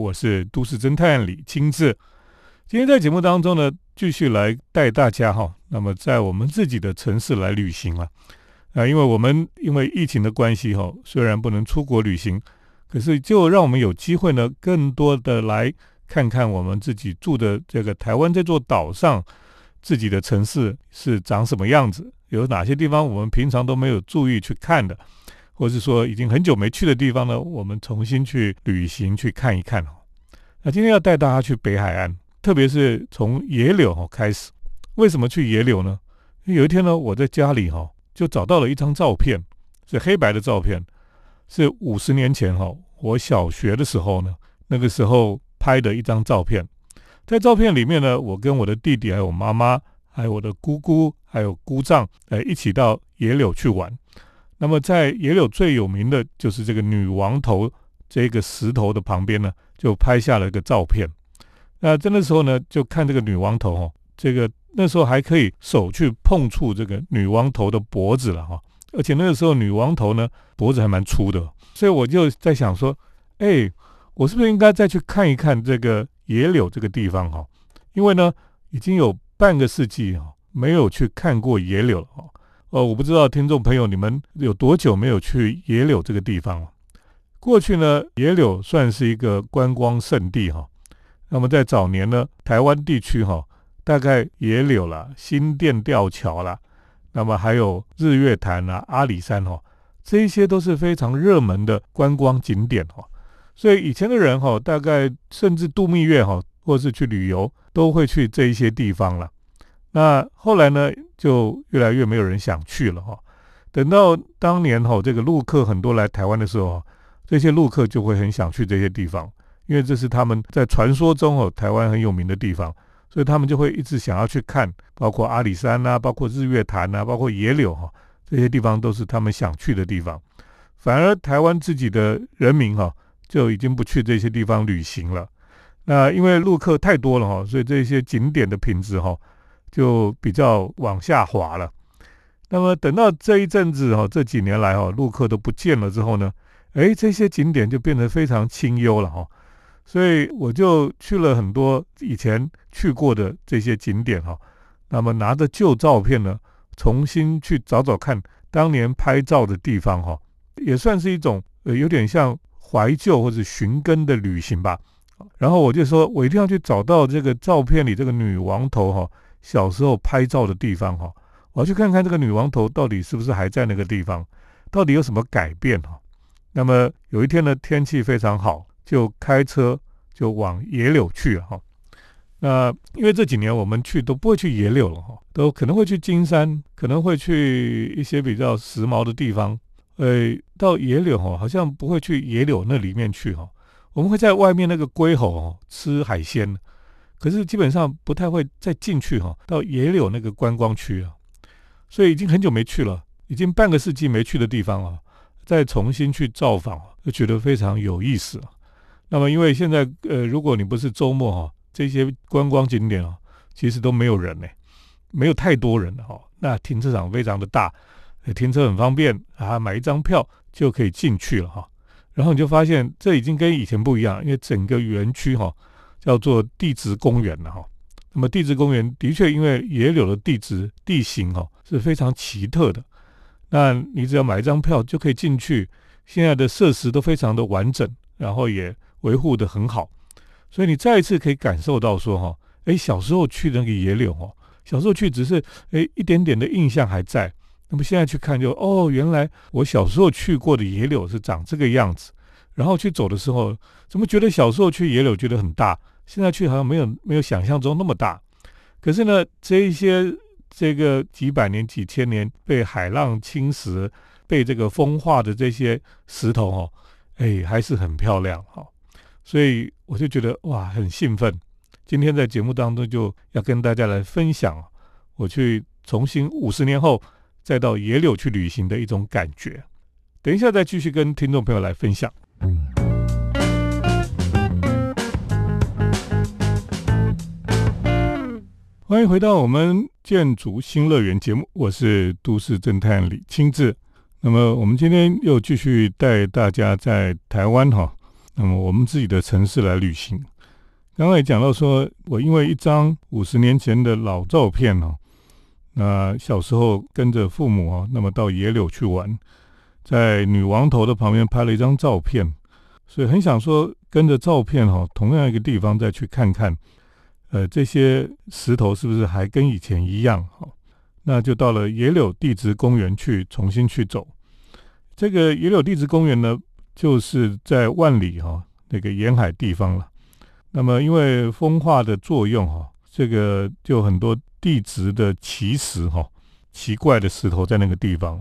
我是都市侦探李清志。今天在节目当中呢，继续来带大家哈，那么在我们自己的城市来旅行啊啊，因为我们因为疫情的关系哈，虽然不能出国旅行，可是就让我们有机会呢，更多的来看看我们自己住的这个台湾这座岛上自己的城市是长什么样子，有哪些地方我们平常都没有注意去看的。或是说已经很久没去的地方呢，我们重新去旅行去看一看哦。那今天要带大家去北海岸，特别是从野柳哈开始。为什么去野柳呢？有一天呢，我在家里哈就找到了一张照片，是黑白的照片，是五十年前哈我小学的时候呢，那个时候拍的一张照片。在照片里面呢，我跟我的弟弟还有妈妈，还有我的姑姑，还有姑丈，呃，一起到野柳去玩。那么在野柳最有名的就是这个女王头这个石头的旁边呢，就拍下了一个照片。那在那时候呢，就看这个女王头哦，这个那时候还可以手去碰触这个女王头的脖子了哈。而且那个时候女王头呢脖子还蛮粗的，所以我就在想说，哎，我是不是应该再去看一看这个野柳这个地方哈？因为呢，已经有半个世纪哈没有去看过野柳了哈。哦，我不知道听众朋友你们有多久没有去野柳这个地方了？过去呢，野柳算是一个观光胜地哈。那么在早年呢，台湾地区哈，大概野柳啦、新店吊桥啦，那么还有日月潭啊、阿里山哈，这一些都是非常热门的观光景点哈。所以以前的人哈，大概甚至度蜜月哈，或是去旅游，都会去这一些地方了。那后来呢，就越来越没有人想去了哈。等到当年哈，这个陆客很多来台湾的时候，这些陆客就会很想去这些地方，因为这是他们在传说中哦，台湾很有名的地方，所以他们就会一直想要去看，包括阿里山呐，包括日月潭呐，包括野柳哈，这些地方都是他们想去的地方。反而台湾自己的人民哈，就已经不去这些地方旅行了。那因为陆客太多了哈，所以这些景点的品质哈。就比较往下滑了。那么等到这一阵子哈，这几年来哈，陆客都不见了之后呢，哎，这些景点就变得非常清幽了哈。所以我就去了很多以前去过的这些景点哈。那么拿着旧照片呢，重新去找找看当年拍照的地方哈，也算是一种呃有点像怀旧或者寻根的旅行吧。然后我就说我一定要去找到这个照片里这个女王头哈。小时候拍照的地方哈，我要去看看这个女王头到底是不是还在那个地方，到底有什么改变哈？那么有一天呢，天气非常好，就开车就往野柳去了哈。那因为这几年我们去都不会去野柳了哈，都可能会去金山，可能会去一些比较时髦的地方。呃，到野柳哈，好像不会去野柳那里面去哈。我们会在外面那个龟吼哦吃海鲜。可是基本上不太会再进去哈，到野柳那个观光区啊，所以已经很久没去了，已经半个世纪没去的地方啊，再重新去造访，就觉得非常有意思啊。那么因为现在呃，如果你不是周末哈，这些观光景点啊，其实都没有人呢，没有太多人哈。那停车场非常的大，停车很方便啊，买一张票就可以进去了哈。然后你就发现这已经跟以前不一样，因为整个园区哈。叫做地质公园了哈，那么地质公园的确因为野柳的地质地形哈是非常奇特的，那你只要买一张票就可以进去，现在的设施都非常的完整，然后也维护的很好，所以你再一次可以感受到说哈，哎小时候去那个野柳哦，小时候去只是哎一点点的印象还在，那么现在去看就哦原来我小时候去过的野柳是长这个样子，然后去走的时候怎么觉得小时候去野柳觉得很大？现在去好像没有没有想象中那么大，可是呢，这一些这个几百年、几千年被海浪侵蚀、被这个风化的这些石头哦，哎，还是很漂亮哈。所以我就觉得哇，很兴奋。今天在节目当中就要跟大家来分享我去重新五十年后再到野柳去旅行的一种感觉。等一下再继续跟听众朋友来分享。嗯欢迎回到我们建筑新乐园节目，我是都市侦探李清志。那么我们今天又继续带大家在台湾哈，那么我们自己的城市来旅行。刚刚也讲到说，我因为一张五十年前的老照片哦，那小时候跟着父母啊，那么到野柳去玩，在女王头的旁边拍了一张照片，所以很想说跟着照片哈，同样一个地方再去看看，呃，这些石头是不是还跟以前一样？哈，那就到了野柳地质公园去重新去走。这个野柳地质公园呢，就是在万里哈那个沿海地方了。那么因为风化的作用哈，这个就很多。地质的奇石哈，奇怪的石头在那个地方，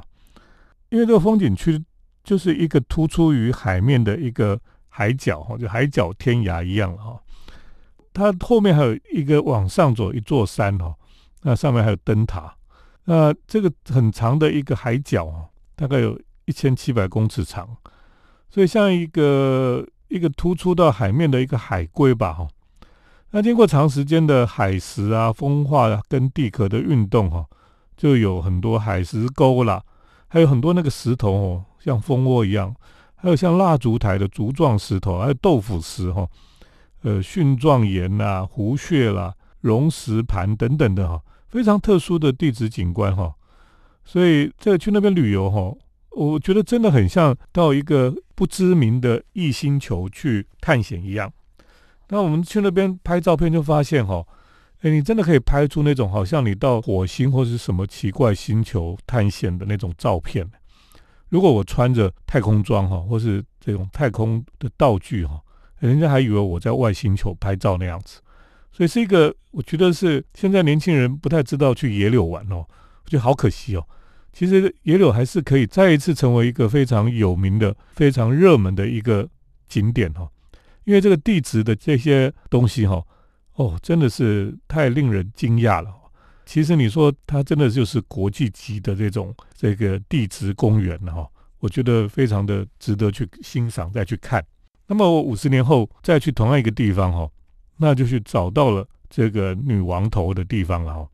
因为这个风景区就是一个突出于海面的一个海角哈，就海角天涯一样了哈。它后面还有一个往上走一座山哈，那上面还有灯塔。那这个很长的一个海角啊，大概有一千七百公尺长，所以像一个一个突出到海面的一个海龟吧哈。那经过长时间的海蚀啊、风化跟地壳的运动哈，就有很多海蚀沟啦，还有很多那个石头哦，像蜂窝一样，还有像蜡烛台的竹状石头，还有豆腐石哈，呃，蕈状岩呐、湖穴啦、溶石盘等等的哈，非常特殊的地质景观哈。所以这个去那边旅游哈，我觉得真的很像到一个不知名的异星球去探险一样。那我们去那边拍照片，就发现哈，哎，你真的可以拍出那种好像你到火星或是什么奇怪星球探险的那种照片。如果我穿着太空装哈，或是这种太空的道具哈，人家还以为我在外星球拍照那样子。所以是一个，我觉得是现在年轻人不太知道去野柳玩哦，我觉得好可惜哦。其实野柳还是可以再一次成为一个非常有名的、非常热门的一个景点哈。因为这个地质的这些东西哈，哦，真的是太令人惊讶了。其实你说它真的就是国际级的这种这个地质公园哈，我觉得非常的值得去欣赏再去看。那么我五十年后再去同样一个地方哈，那就去找到了这个女王头的地方了哈。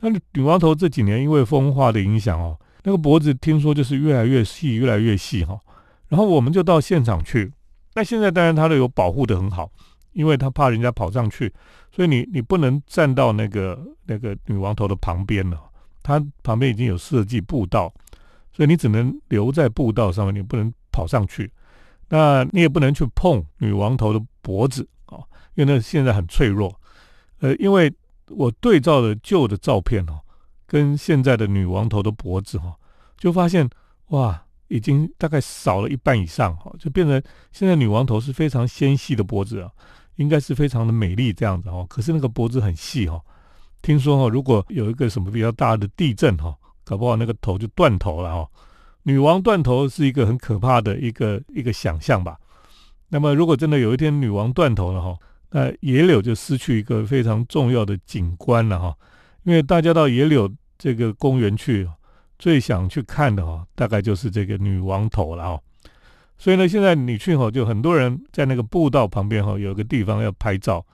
那女王头这几年因为风化的影响哦，那个脖子听说就是越来越细，越来越细哈。然后我们就到现场去。那现在当然它都有保护的很好，因为他怕人家跑上去，所以你你不能站到那个那个女王头的旁边了，它旁边已经有设计步道，所以你只能留在步道上面，你不能跑上去。那你也不能去碰女王头的脖子啊，因为那现在很脆弱。呃，因为我对照的旧的照片哦，跟现在的女王头的脖子哈，就发现哇。已经大概少了一半以上，哈，就变成现在女王头是非常纤细的脖子啊，应该是非常的美丽这样子哦。可是那个脖子很细哈，听说哈，如果有一个什么比较大的地震哈，搞不好那个头就断头了哈。女王断头是一个很可怕的一个一个想象吧。那么如果真的有一天女王断头了哈，那野柳就失去一个非常重要的景观了哈，因为大家到野柳这个公园去。最想去看的哈，大概就是这个女王头了哈。所以呢，现在你去哈，就很多人在那个步道旁边哈，有个地方要拍照，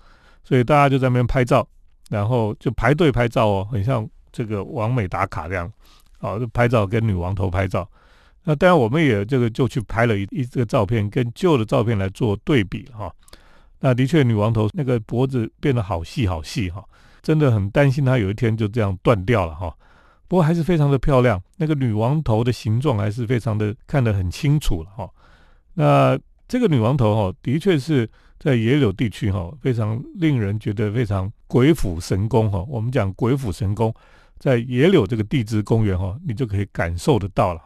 所以大家就在那边拍照，然后就排队拍照哦，很像这个完美打卡这样，哦，拍照跟女王头拍照。那当然，我们也这个就去拍了一一这个照片，跟旧的照片来做对比哈。那的确，女王头那个脖子变得好细好细哈，真的很担心它有一天就这样断掉了哈。不过还是非常的漂亮，那个女王头的形状还是非常的看得很清楚了哈。那这个女王头哈，的确是在野柳地区哈，非常令人觉得非常鬼斧神工哈。我们讲鬼斧神工，在野柳这个地质公园哈，你就可以感受得到了。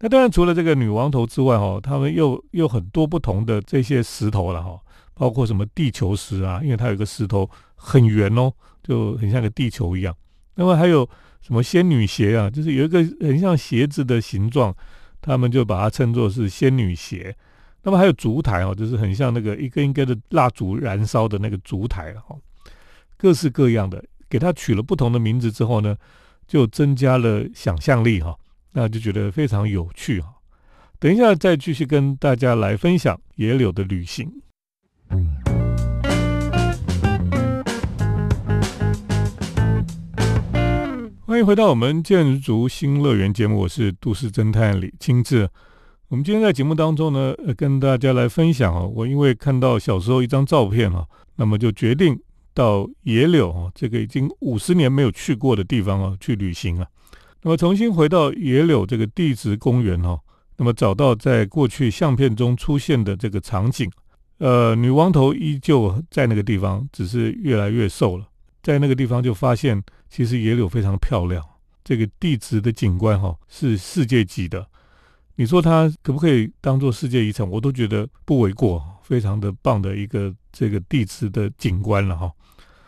那当然除了这个女王头之外哈，他们又又很多不同的这些石头了哈，包括什么地球石啊，因为它有个石头很圆哦，就很像个地球一样。那么还有。什么仙女鞋啊？就是有一个很像鞋子的形状，他们就把它称作是仙女鞋。那么还有烛台哦，就是很像那个一根一根的蜡烛燃烧的那个烛台哈，各式各样的，给它取了不同的名字之后呢，就增加了想象力哈，那就觉得非常有趣哈。等一下再继续跟大家来分享野柳的旅行。欢迎回到我们建筑新乐园节目，我是都市侦探李清志。我们今天在节目当中呢，跟大家来分享哦，我因为看到小时候一张照片哈，那么就决定到野柳哦，这个已经五十年没有去过的地方哦，去旅行啊。那么重新回到野柳这个地质公园哦，那么找到在过去相片中出现的这个场景，呃，女王头依旧在那个地方，只是越来越瘦了。在那个地方就发现，其实野柳非常漂亮，这个地质的景观哈是世界级的。你说它可不可以当做世界遗产？我都觉得不为过，非常的棒的一个这个地质的景观了哈。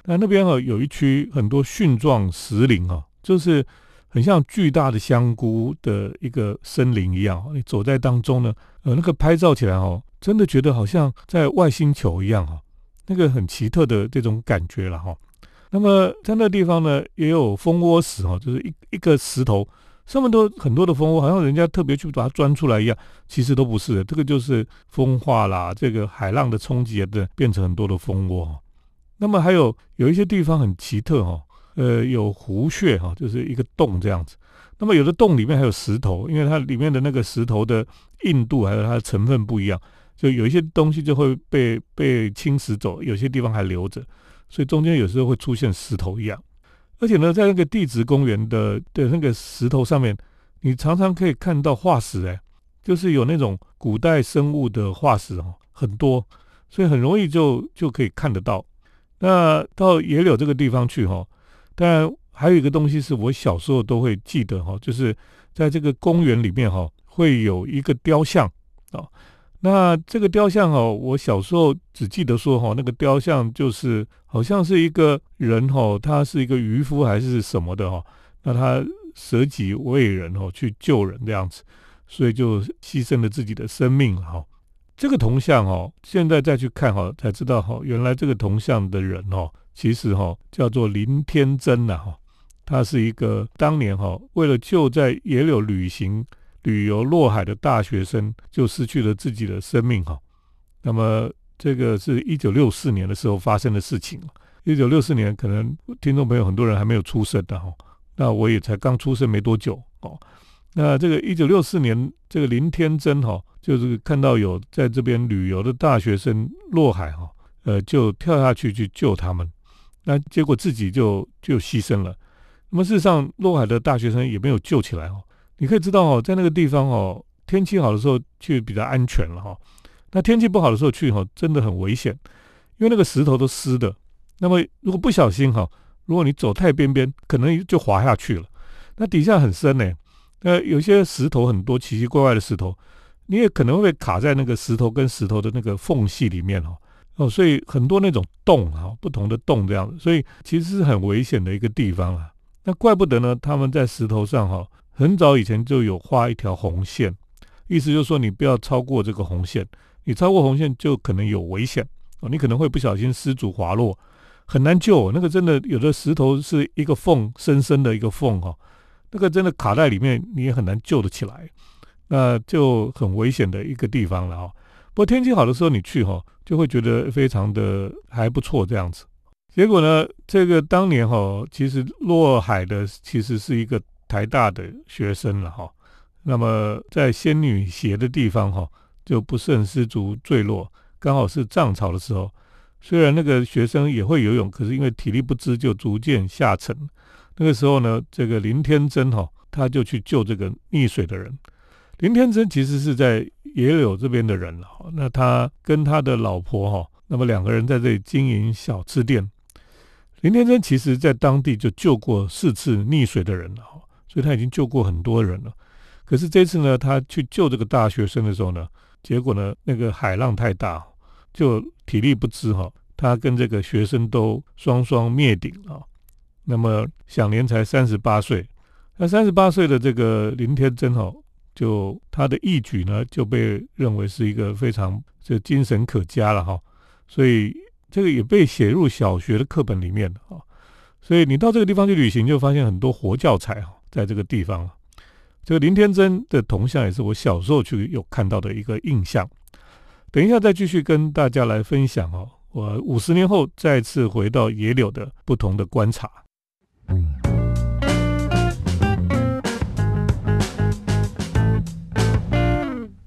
那那边哈有一区很多蕈状石林哦，就是很像巨大的香菇的一个森林一样。你走在当中呢，呃，那个拍照起来哦，真的觉得好像在外星球一样哈，那个很奇特的这种感觉了哈。那么在那地方呢，也有蜂窝石哈，就是一一个石头。上面都很多的蜂窝，好像人家特别去把它钻出来一样，其实都不是的。这个就是风化啦，这个海浪的冲击的变成很多的蜂窝。那么还有有一些地方很奇特哈，呃，有湖穴哈，就是一个洞这样子。那么有的洞里面还有石头，因为它里面的那个石头的硬度还有它的成分不一样，就有一些东西就会被被侵蚀走，有些地方还留着，所以中间有时候会出现石头一样。而且呢，在那个地质公园的的那个石头上面，你常常可以看到化石，哎，就是有那种古代生物的化石哦，很多，所以很容易就就可以看得到。那到野柳这个地方去哈，当然还有一个东西是我小时候都会记得哈，就是在这个公园里面哈，会有一个雕像啊。那这个雕像哦，我小时候只记得说哈，那个雕像就是好像是一个人哈，他是一个渔夫还是什么的哈，那他舍己为人哦，去救人这样子，所以就牺牲了自己的生命了哈。这个铜像哦，现在再去看哈，才知道哈，原来这个铜像的人哦，其实哈叫做林天真呐哈，他是一个当年哈为了救在野柳旅行。旅游落海的大学生就失去了自己的生命哈，那么这个是一九六四年的时候发生的事情一九六四年可能听众朋友很多人还没有出生的哈，那我也才刚出生没多久哦。那这个一九六四年，这个林天真哈，就是看到有在这边旅游的大学生落海哈，呃，就跳下去去救他们，那结果自己就就牺牲了。那么事实上，落海的大学生也没有救起来哦。你可以知道哦，在那个地方哦，天气好的时候去比较安全了哈。那天气不好的时候去哈，真的很危险，因为那个石头都湿的。那么如果不小心哈，如果你走太边边，可能就滑下去了。那底下很深呢，呃，有些石头很多奇奇怪怪的石头，你也可能会卡在那个石头跟石头的那个缝隙里面哦。哦，所以很多那种洞哈，不同的洞这样，所以其实是很危险的一个地方啊。那怪不得呢，他们在石头上哈。很早以前就有画一条红线，意思就是说你不要超过这个红线，你超过红线就可能有危险哦，你可能会不小心失足滑落，很难救。那个真的有的石头是一个缝，深深的一个缝哈，那个真的卡在里面，你也很难救得起来，那就很危险的一个地方了哈。不过天气好的时候你去哈，就会觉得非常的还不错这样子。结果呢，这个当年哈，其实落海的其实是一个。台大的学生了哈，那么在仙女斜的地方哈，就不慎失足坠落，刚好是涨潮的时候。虽然那个学生也会游泳，可是因为体力不支，就逐渐下沉。那个时候呢，这个林天真哈，他就去救这个溺水的人。林天真其实是在野柳这边的人了哈，那他跟他的老婆哈，那么两个人在这里经营小吃店。林天真其实在当地就救过四次溺水的人了哈。所以他已经救过很多人了，可是这次呢，他去救这个大学生的时候呢，结果呢，那个海浪太大，就体力不支哈，他跟这个学生都双双灭顶了。那么享年才三十八岁，那三十八岁的这个林天真哈，就他的义举呢，就被认为是一个非常这精神可嘉了哈，所以这个也被写入小学的课本里面哈。所以你到这个地方去旅行，就发现很多活教材哈。在这个地方这个林天真的铜像也是我小时候去有看到的一个印象。等一下再继续跟大家来分享哦，我五十年后再次回到野柳的不同的观察。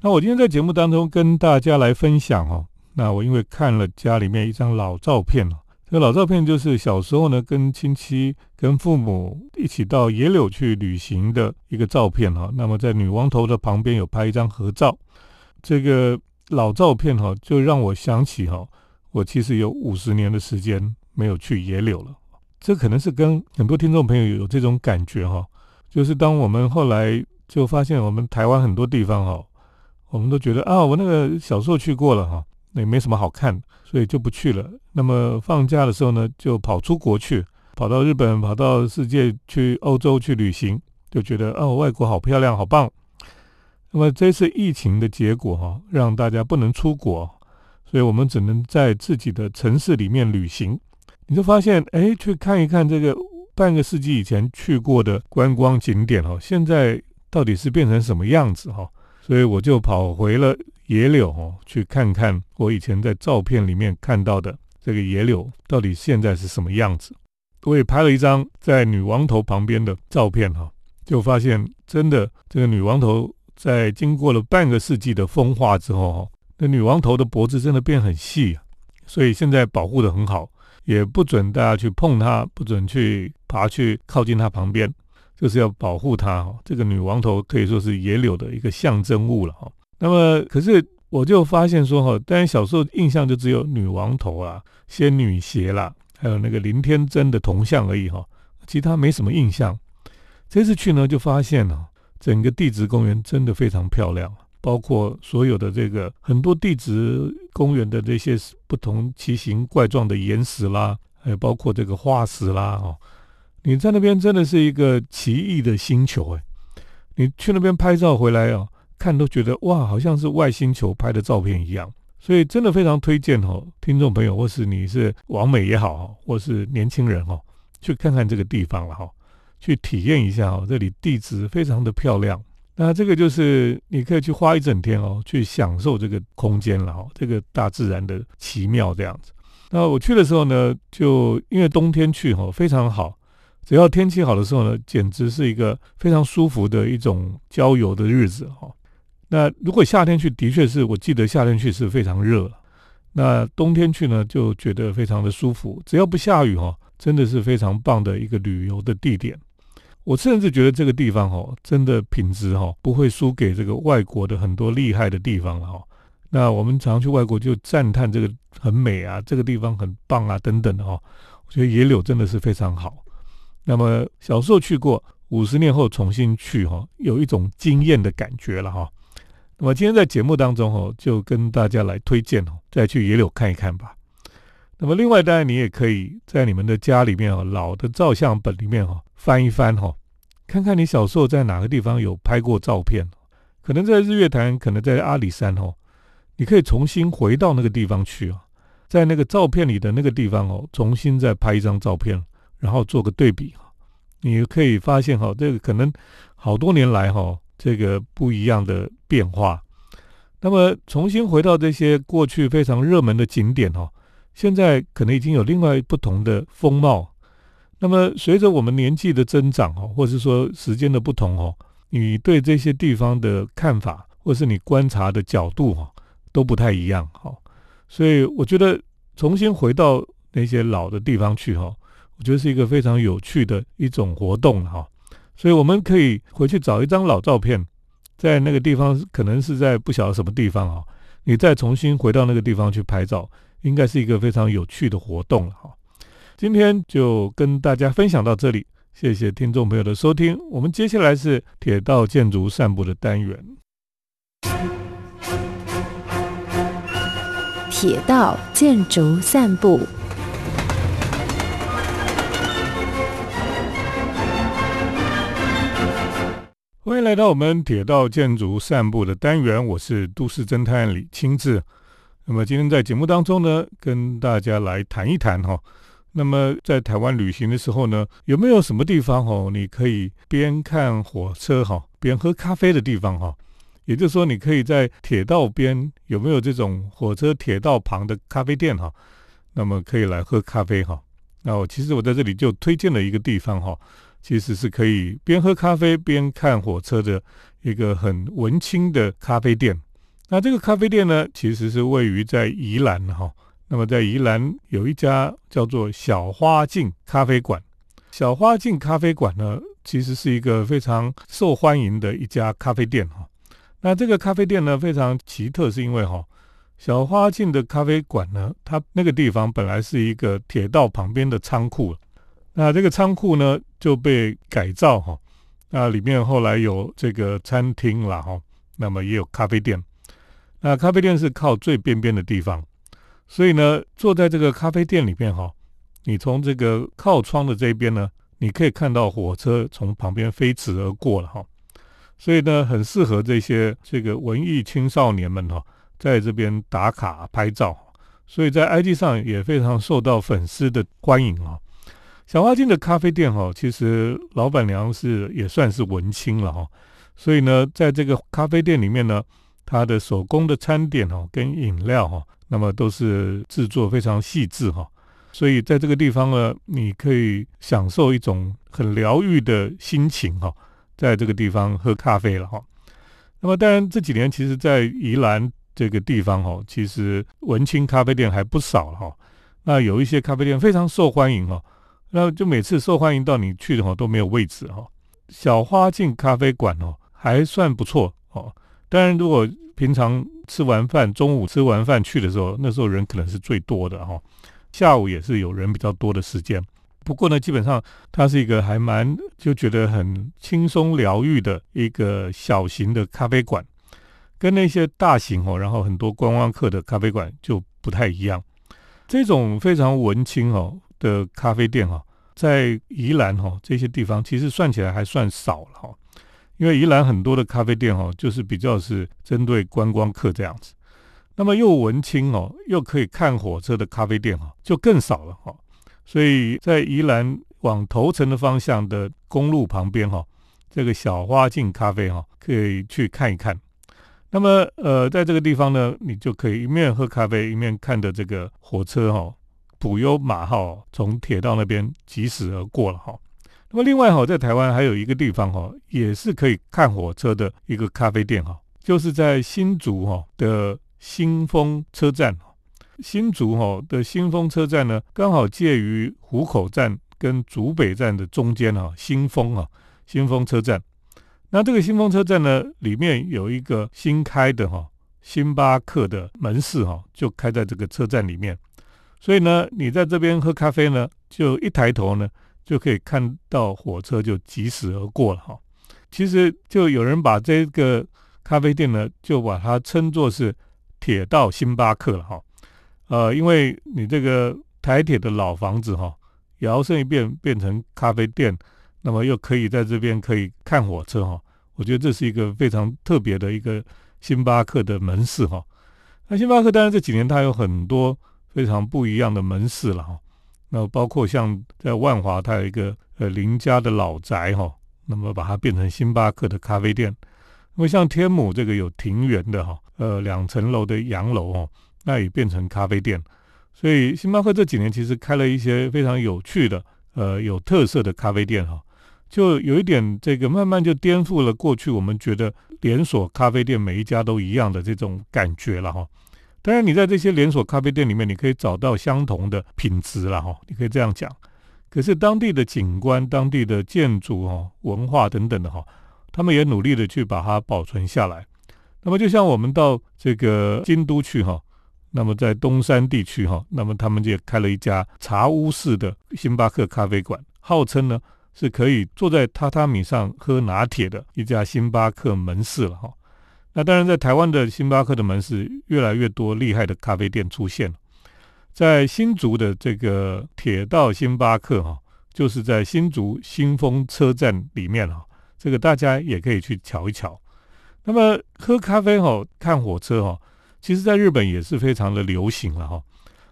那我今天在节目当中跟大家来分享哦，那我因为看了家里面一张老照片哦，这个老照片就是小时候呢跟亲戚、跟父母一起到野柳去旅行的一个照片哈。那么在女王头的旁边有拍一张合照，这个老照片哈就让我想起哈，我其实有五十年的时间没有去野柳了。这可能是跟很多听众朋友有这种感觉哈，就是当我们后来就发现我们台湾很多地方哈。我们都觉得啊，我那个小时候去过了哈，那也没什么好看，所以就不去了。那么放假的时候呢，就跑出国去，跑到日本，跑到世界去欧洲去旅行，就觉得哦，外国好漂亮，好棒。那么这次疫情的结果哈，让大家不能出国，所以我们只能在自己的城市里面旅行。你就发现，哎，去看一看这个半个世纪以前去过的观光景点哦，现在到底是变成什么样子哈？所以我就跑回了野柳哦，去看看我以前在照片里面看到的这个野柳到底现在是什么样子。我也拍了一张在女王头旁边的照片哈，就发现真的这个女王头在经过了半个世纪的风化之后哈，那女王头的脖子真的变很细，所以现在保护的很好，也不准大家去碰它，不准去爬去靠近它旁边。就是要保护它哈，这个女王头可以说是野柳的一个象征物了哈。那么，可是我就发现说哈，当然小时候印象就只有女王头啊、仙女鞋啦，还有那个林天真的铜像而已哈，其他没什么印象。这次去呢，就发现呢，整个地质公园真的非常漂亮，包括所有的这个很多地质公园的这些不同奇形怪状的岩石啦，还有包括这个化石啦哦。你在那边真的是一个奇异的星球哎！你去那边拍照回来哦，看都觉得哇，好像是外星球拍的照片一样。所以真的非常推荐哦，听众朋友或是你是王美也好，或是年轻人哦，去看看这个地方了哈，去体验一下哦，这里地质非常的漂亮。那这个就是你可以去花一整天哦，去享受这个空间了哈，这个大自然的奇妙这样子。那我去的时候呢，就因为冬天去哈，非常好。只要天气好的时候呢，简直是一个非常舒服的一种郊游的日子哈。那如果夏天去，的确是我记得夏天去是非常热。那冬天去呢，就觉得非常的舒服。只要不下雨哈，真的是非常棒的一个旅游的地点。我甚至觉得这个地方哈，真的品质哈不会输给这个外国的很多厉害的地方了哈。那我们常去外国就赞叹这个很美啊，这个地方很棒啊等等的哈。我觉得野柳真的是非常好。那么小时候去过，五十年后重新去哈，有一种惊艳的感觉了哈。那么今天在节目当中哈，就跟大家来推荐哦，再去野柳看一看吧。那么另外当然你也可以在你们的家里面哦，老的照相本里面哈翻一翻哈，看看你小时候在哪个地方有拍过照片，可能在日月潭，可能在阿里山哦，你可以重新回到那个地方去啊，在那个照片里的那个地方哦，重新再拍一张照片。然后做个对比哈，你可以发现哈，这个可能好多年来哈，这个不一样的变化。那么重新回到这些过去非常热门的景点哈，现在可能已经有另外不同的风貌。那么随着我们年纪的增长哦，或者是说时间的不同哦，你对这些地方的看法，或是你观察的角度哈，都不太一样哈。所以我觉得重新回到那些老的地方去哈。我觉得是一个非常有趣的一种活动哈，所以我们可以回去找一张老照片，在那个地方可能是在不晓得什么地方哈，你再重新回到那个地方去拍照，应该是一个非常有趣的活动了哈。今天就跟大家分享到这里，谢谢听众朋友的收听。我们接下来是铁道建筑散步的单元，铁道建筑散步。欢迎来到我们铁道建筑散步的单元，我是都市侦探李清志。那么今天在节目当中呢，跟大家来谈一谈哈。那么在台湾旅行的时候呢，有没有什么地方哈，你可以边看火车哈，边喝咖啡的地方哈？也就是说，你可以在铁道边有没有这种火车铁道旁的咖啡店哈？那么可以来喝咖啡哈。那我其实我在这里就推荐了一个地方哈。其实是可以边喝咖啡边看火车的一个很文青的咖啡店。那这个咖啡店呢，其实是位于在宜兰哈。那么在宜兰有一家叫做小花镜咖啡馆。小花镜咖啡馆呢，其实是一个非常受欢迎的一家咖啡店哈。那这个咖啡店呢，非常奇特，是因为哈，小花镜的咖啡馆呢，它那个地方本来是一个铁道旁边的仓库，那这个仓库呢就被改造哈，那里面后来有这个餐厅了哈，那么也有咖啡店。那咖啡店是靠最边边的地方，所以呢，坐在这个咖啡店里面哈，你从这个靠窗的这边呢，你可以看到火车从旁边飞驰而过了哈，所以呢，很适合这些这个文艺青少年们哈，在这边打卡拍照，所以在 IG 上也非常受到粉丝的欢迎啊。小花镜的咖啡店哈，其实老板娘是也算是文青了哈，所以呢，在这个咖啡店里面呢。它的手工的餐点哦，跟饮料哈，那么都是制作非常细致哈，所以在这个地方呢，你可以享受一种很疗愈的心情哈，在这个地方喝咖啡了哈。那么当然这几年，其实，在宜兰这个地方哈，其实文青咖啡店还不少哈。那有一些咖啡店非常受欢迎哈，那就每次受欢迎到你去的话都没有位置哈。小花镜咖啡馆哦，还算不错哦。当然，如果平常吃完饭，中午吃完饭去的时候，那时候人可能是最多的哈。下午也是有人比较多的时间。不过呢，基本上它是一个还蛮就觉得很轻松疗愈的一个小型的咖啡馆，跟那些大型哦，然后很多观光客的咖啡馆就不太一样。这种非常文青哦的咖啡店哈，在宜兰哈这些地方，其实算起来还算少了哈。因为宜兰很多的咖啡店哦，就是比较是针对观光客这样子，那么又文青哦，又可以看火车的咖啡店哦，就更少了哈。所以在宜兰往头城的方向的公路旁边哈，这个小花镜咖啡哈，可以去看一看。那么呃，在这个地方呢，你就可以一面喝咖啡，一面看着这个火车哈，普悠马号从铁道那边疾驶而过了哈。那么另外哈，在台湾还有一个地方哈，也是可以看火车的一个咖啡店哈，就是在新竹哈的新丰车站。新竹哈的新丰车站呢，刚好介于湖口站跟竹北站的中间哈，新丰啊，新丰车站。那这个新丰车站呢，里面有一个新开的哈星巴克的门市哈，就开在这个车站里面。所以呢，你在这边喝咖啡呢，就一抬头呢。就可以看到火车就疾驶而过了哈。其实就有人把这个咖啡店呢，就把它称作是铁道星巴克了哈。呃，因为你这个台铁的老房子哈，摇身一变变成咖啡店，那么又可以在这边可以看火车哈。我觉得这是一个非常特别的一个星巴克的门市哈。那星巴克当然这几年它有很多非常不一样的门市了哈。那包括像在万华，它有一个呃林家的老宅哈，那么把它变成星巴克的咖啡店。那么像天母这个有庭园的哈，呃两层楼的洋楼哦，那也变成咖啡店。所以星巴克这几年其实开了一些非常有趣的呃有特色的咖啡店哈，就有一点这个慢慢就颠覆了过去我们觉得连锁咖啡店每一家都一样的这种感觉了哈。当然，你在这些连锁咖啡店里面，你可以找到相同的品质了哈，你可以这样讲。可是当地的景观、当地的建筑、哈文化等等的哈，他们也努力的去把它保存下来。那么，就像我们到这个京都去哈，那么在东山地区哈，那么他们也开了一家茶屋式的星巴克咖啡馆，号称呢是可以坐在榻榻米上喝拿铁的一家星巴克门市了哈。那当然，在台湾的星巴克的门市越来越多厉害的咖啡店出现了。在新竹的这个铁道星巴克哈，就是在新竹新丰车站里面哈，这个大家也可以去瞧一瞧。那么喝咖啡哈，看火车哈，其实在日本也是非常的流行了哈。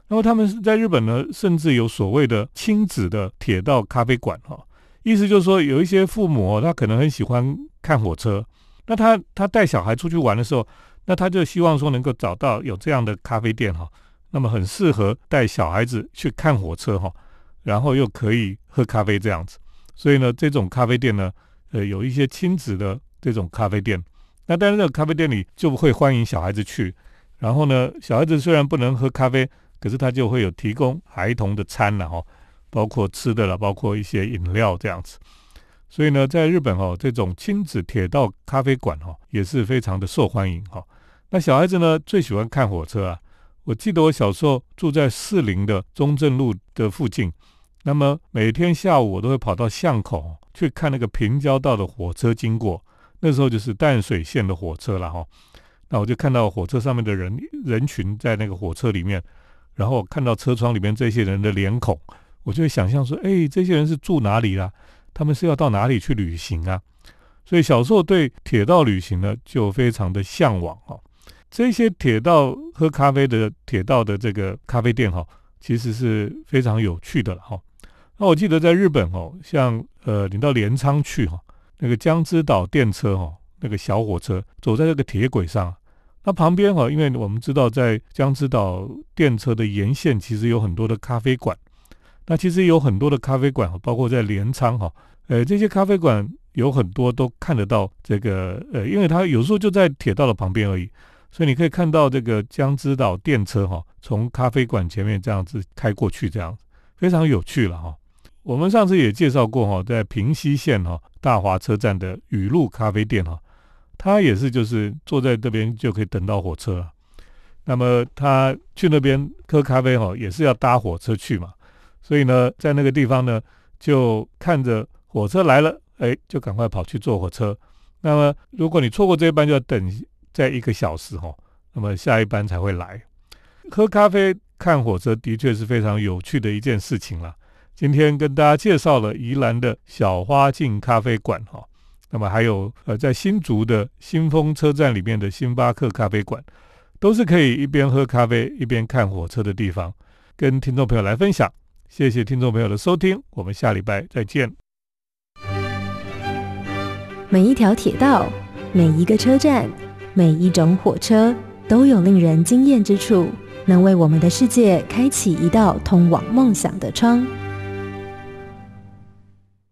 那么他们在日本呢，甚至有所谓的亲子的铁道咖啡馆哈，意思就是说有一些父母他可能很喜欢看火车。那他他带小孩出去玩的时候，那他就希望说能够找到有这样的咖啡店哈，那么很适合带小孩子去看火车哈，然后又可以喝咖啡这样子。所以呢，这种咖啡店呢，呃，有一些亲子的这种咖啡店，那但是这个咖啡店里就会欢迎小孩子去，然后呢，小孩子虽然不能喝咖啡，可是他就会有提供孩童的餐了哈，包括吃的了，包括一些饮料这样子。所以呢，在日本哦，这种亲子铁道咖啡馆哈也是非常的受欢迎哈。那小孩子呢最喜欢看火车啊。我记得我小时候住在士林的中正路的附近，那么每天下午我都会跑到巷口去看那个平交道的火车经过。那时候就是淡水线的火车了哈。那我就看到火车上面的人人群在那个火车里面，然后看到车窗里面这些人的脸孔，我就会想象说：哎，这些人是住哪里啦？他们是要到哪里去旅行啊？所以小时候对铁道旅行呢就非常的向往哈。这些铁道喝咖啡的铁道的这个咖啡店哈，其实是非常有趣的了哈。那我记得在日本哦，像呃，你到镰仓去哈，那个江之岛电车哈，那个小火车走在这个铁轨上，那旁边哈，因为我们知道在江之岛电车的沿线其实有很多的咖啡馆，那其实有很多的咖啡馆，包括在镰仓哈，呃，这些咖啡馆有很多都看得到这个呃，因为它有时候就在铁道的旁边而已。所以你可以看到这个江之岛电车哈，从咖啡馆前面这样子开过去，这样非常有趣了哈。我们上次也介绍过哈，在平西线哈大华车站的雨露咖啡店哈，他也是就是坐在这边就可以等到火车。那么他去那边喝咖啡哈，也是要搭火车去嘛。所以呢，在那个地方呢，就看着火车来了，哎，就赶快跑去坐火车。那么如果你错过这一班，就要等。在一个小时哈，那么下一班才会来。喝咖啡、看火车，的确是非常有趣的一件事情了。今天跟大家介绍了宜兰的小花镜咖啡馆哈，那么还有呃在新竹的新丰车站里面的星巴克咖啡馆，都是可以一边喝咖啡一边看火车的地方，跟听众朋友来分享。谢谢听众朋友的收听，我们下礼拜再见。每一条铁道，每一个车站。每一种火车都有令人惊艳之处，能为我们的世界开启一道通往梦想的窗。